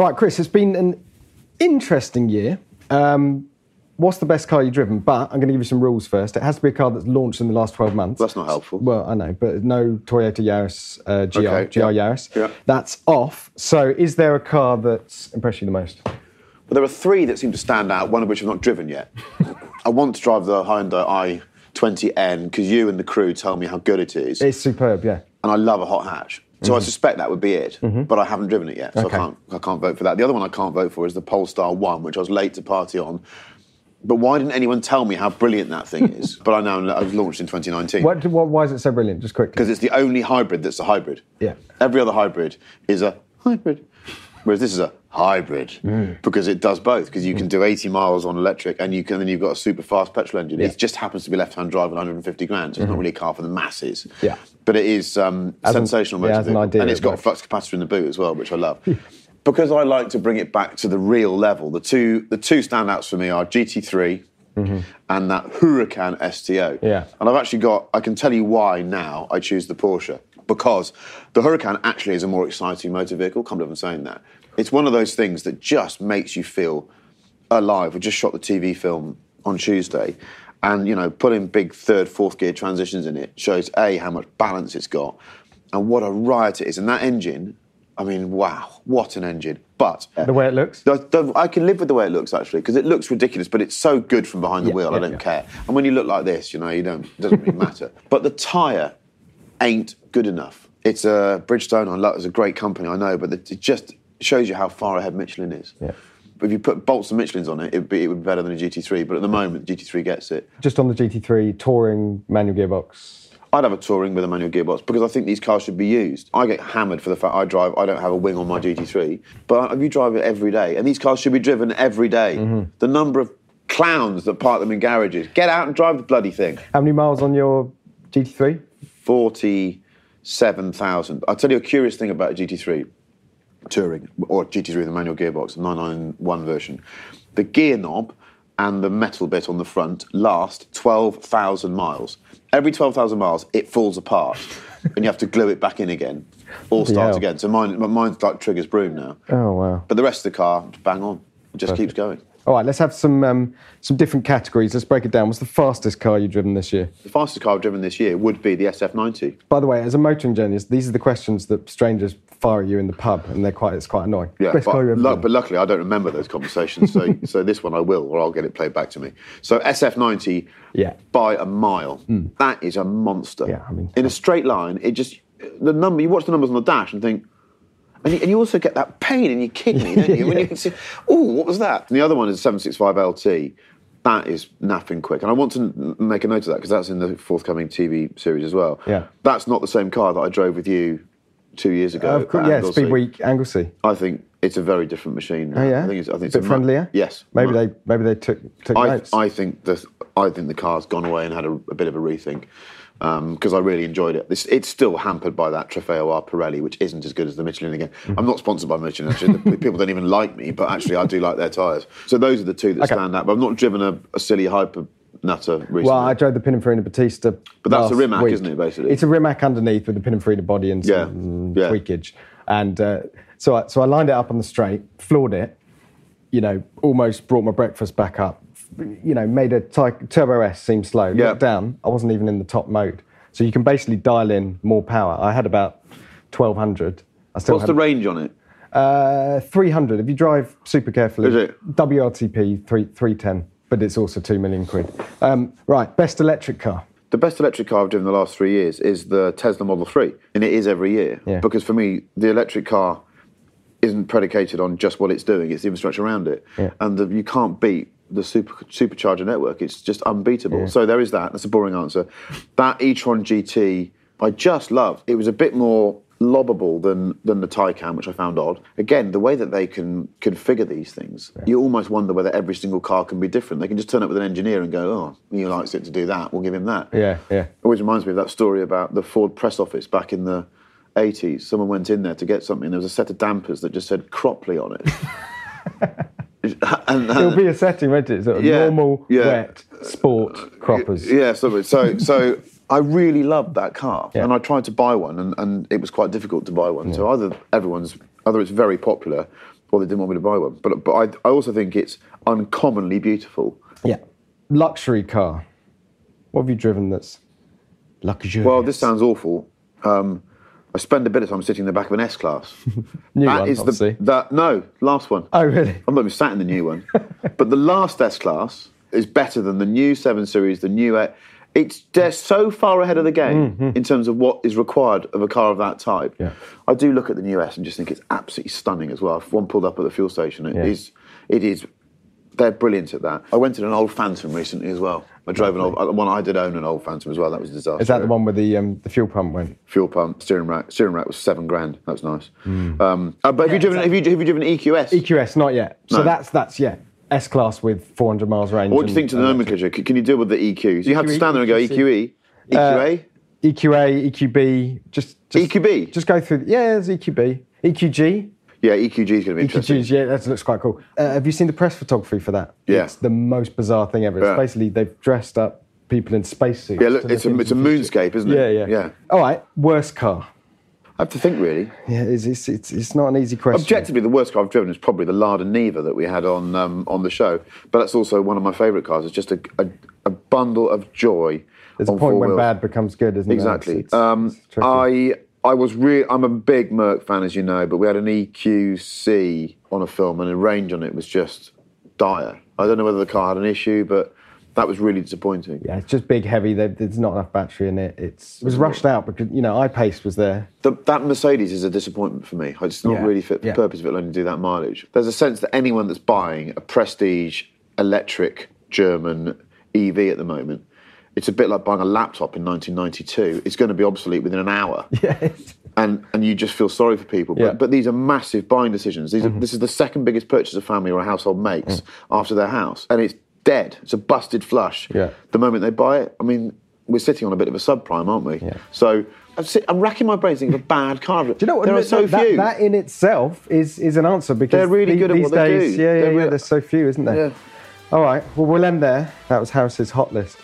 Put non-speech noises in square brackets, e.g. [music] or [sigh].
All right, Chris, it's been an interesting year. Um, what's the best car you've driven? But I'm going to give you some rules first. It has to be a car that's launched in the last 12 months. That's not helpful. Well, I know, but no Toyota Yaris uh, GR, Okay, GR yeah. Yaris. Yeah. That's off. So is there a car that's impressed you the most? Well, there are three that seem to stand out, one of which I've not driven yet. [laughs] I want to drive the Hyundai i20N because you and the crew tell me how good it is. It's superb, yeah. and I love a hot hatch. So I mm-hmm. suspect that would be it, mm-hmm. but I haven't driven it yet, so Okay. I can't. I can't vote for that. The other one I can't vote for is the Polestar One, which I was late to party on. But why didn't anyone tell me how brilliant that thing [laughs] is? but I know I was launched in 2019 What, what, why is it so brilliant? Just quickly. because it's the only hybrid that's a hybrid. Yeah. Every other hybrid is a hybrid, whereas this is a hybrid Mm. because it does both. Because you can do 80 miles on electric, and you can then you've got a super fast petrol engine. Yeah. Mm-hmm. It just happens to be left-hand drive at 150 grand. So it's not really a car for the masses. Yeah. But it is um, As an- sensational yeah, an idea, and it's got a flux capacitor in the boot as well, which I love. because I like to bring it back to the real level. The two the two standouts for me are GT3 and that Huracan STO. Mm-hmm. Yeah. And I've actually got, I can tell you why now I choose the Porsche. Because the Huracan actually is a more exciting motor vehicle. Can't believe I'm saying that. It's one of those things that just makes you feel alive. We just shot the TV film on Tuesday. And, you know, putting big third, fourth gear transitions in it shows A, how much balance it's got and what a riot it is. And that engine, I mean, wow, what an engine. But uh, The way it looks? the- the- I can live with the way it looks actually because it looks ridiculous, but it's so good from behind the Yeah, wheel. yeah, I don't yeah. care. And when you look like this, you know, you don't. It doesn't really matter. [laughs] But the tyre ain't good enough. It's a Bridgestone. I love. It's a great company. I know, but it just shows you how far ahead Michelin is. Yeah. But if you put bolts and Michelin's on it, it'd be, it would be better than a GT3. But at the moment, the GT3 gets it. Just on the GT3, touring manual gearbox. I'd have a touring with a manual gearbox because I think these cars should be used. I get hammered for the fact I drive, I don't have a wing on my GT3, but if you drive it every day, and these cars should be driven every day. Mm-hmm. The number of clowns that park them in garages, get out and drive the bloody thing. How many miles on your GT3? 47,000. I'll tell you a curious thing about a GT3 touring, or GT3 with a manual gearbox, 991 version. The gear knob and the metal bit on the front last 12,000 miles. Every 12,000 miles, it falls apart, [laughs] and you have to glue it back in again, or Bloody start hell. again. So mine, mine's like Trigger's broom now. Oh, wow. But the rest of the car, bang on. It just Perfect. keeps going. All right, let's have some um, some different categories. Let's break it down. What's the fastest car you've driven this year? The fastest car I've driven this year would be the SF90. By the way, as a motoring journalist, these are the questions that strangers fire you in the pub, and they're quite it's quite annoying. Yeah, Best but, lu- but luckily I don't remember those conversations, so [laughs] so this one I will, or I'll get it played back to me. So SF90, Yeah. by a mile. Hmm. That is a monster. Yeah, I mean- in a straight line, it just the number. You watch the numbers on the dash and think. And you, and you also get that pain in your kidney, don't you? When you [laughs] can see, oh, what was that? And the other one is 765 LT. That is napping quick. And I want to make a note of that because that's in the forthcoming TV series as well. Yeah. That's not the same car that I drove with you two years ago. of course, yeah, Speed Week, Anglesey. I think it's a very different machine. Oh yeah, I think it's. I think a it's bit mu- friendlier. Yes, maybe they maybe they took took I, notes. I think the I think the car's gone away and had a, a bit of a rethink because I really enjoyed it. This, it's still hampered by that Trofeo R Pirelli, which isn't as good as the Michelin again. Mm-hmm. I'm not sponsored by Michelin. Actually, The people don't even like me, but actually I do like their tyres. So those are the two that Okay. stand out. But I've not driven a, a silly hyper nutter recently. well, I drove the Pininfarina Battista. But that's a Rimac, week. isn't it, basically? It's a Rimac underneath with the Pininfarina body and some yeah. tweakage. And uh, so, I, so I lined it up on the straight, floored it. You know, almost brought my breakfast back up. You know, made a ty- Turbo S seem slow. Yeah. Looked down. I wasn't even in the top mode. So you can basically dial in more power. I had about 1200. I still What's had the range on it? Uh, 300. If you drive super carefully, Is it? WLTP 3, 310, but it's also 2 million quid. Um, right, best electric car. The best electric car I've driven the last three years is the Tesla Model 3, and it is every year. Yeah. Because for me, the electric car isn't predicated on just what it's doing, it's the infrastructure around it. Yeah. And the, you can't beat the super, supercharger network, it's just unbeatable. So there is that. That's a boring answer. That e Tron GT, I just loved. It was a bit more lobbable than than the Taycan, which I found odd. Again, the way that they can configure these things, you almost wonder whether every single car can be different. They can just turn up with an engineer and go, "Oh, he likes it to do that. We'll give him that." Yeah, yeah. always reminds me of that story about the Ford press office back in the 80s. Someone went in there to get something. There was a set of dampers that just said Cropley on it. [laughs] and, It'll be a setting, won't it? Sort of Yeah, normal, yeah. wet, sport, uh, croppers. yeah, so so so I really loved that car, Yeah. and I tried to buy one, and, and it was quite difficult to buy one. So either everyone's either it's very popular, or they didn't want me to buy one. But but I, I also think it's uncommonly beautiful. Yeah. Luxury car. What have you driven that's luxurious? Well, this sounds awful. Um, I spend a bit of time sitting in the back of an S class. [laughs] New That one, is obviously. the that no last one. Oh, really? I'm not even sat in the new one, [laughs] but the last S class is better than the new Seven Series, the new. eight. It's they're so far ahead of the game in terms of what is required of a car of that type. Mm-hmm. Yeah. I do look at the new S and just think it's absolutely stunning as well. If one pulled up at the fuel station, it is. Yeah. It is. They're brilliant at that. I went in an old Phantom recently as well. I drove an old uh, one. I did own an old Phantom as well. That was a disaster. Is that the one where the um, the fuel pump went? Fuel pump, steering rack. Steering rack was seven grand. That was nice. Hmm. Um, uh, but have you driven? Have you, have you driven EQS? EQS, not yet. So that's that's yeah, S class with 400 miles range. What do you think to the nomenclature? Can you deal with the EQs? You have to stand there and go E EQE, EQA, EQA, EQB, just, just EQB. Just go through. Yeah, there's EQB, EQG. yeah, EQG is going to be interesting. EQGs, yeah, that looks quite cool. Uh, have you seen the press photography for that? Yeah. It's the most bizarre thing ever. It's Yeah. basically they've dressed up people in spacesuits. Yeah, look, it's a it's a moonscape, isn't it? Yeah, yeah, yeah. All right, worst car. I have to think really. Yeah, it's, it's, it's, it's not an easy question. Objectively, the worst car I've driven is probably the Lada Niva that we had on um, on the show. But that's also one of my favourite cars. It's just a, a, a bundle of joy. There's a point when wheels. bad becomes good, isn't it? Exactly. there? It's- um. I I was really I'm a big Merc fan, as you know, but we had an EQC on a film, and the range on it was just dire. I don't know whether the car had an issue, but that was really disappointing. Yeah, it's just big, heavy. There- There's not enough battery in it. It's, it was rushed out because you know iPace was there. The, that Mercedes is a disappointment for me. It's not Yeah, really fit for yeah. purpose if it'll only do that mileage. There's a sense that anyone that's buying a prestige electric German EV at the moment, it's a bit like buying a laptop in 1992. It's going to be obsolete within an hour. [laughs] Yes. and and you just feel sorry for people. But, Yeah. Mm-hmm. but these are massive buying decisions. These are, this is the second biggest purchase a family or a household makes Mm. after their house, and it's dead. It's a busted flush. Yeah. The moment they buy it, I mean, we're sitting on a bit of a subprime, aren't we? Yeah. So I'm, sit, I'm racking my brains thinking of a bad [laughs] car. Do you know what? There are that, so that, few. That in itself is is an answer because They're really the- good at these what they days, do. Yeah, yeah, They're yeah. re- There's so few, isn't there? Yeah. All right. Well, we'll end there. That was Harris's hot list.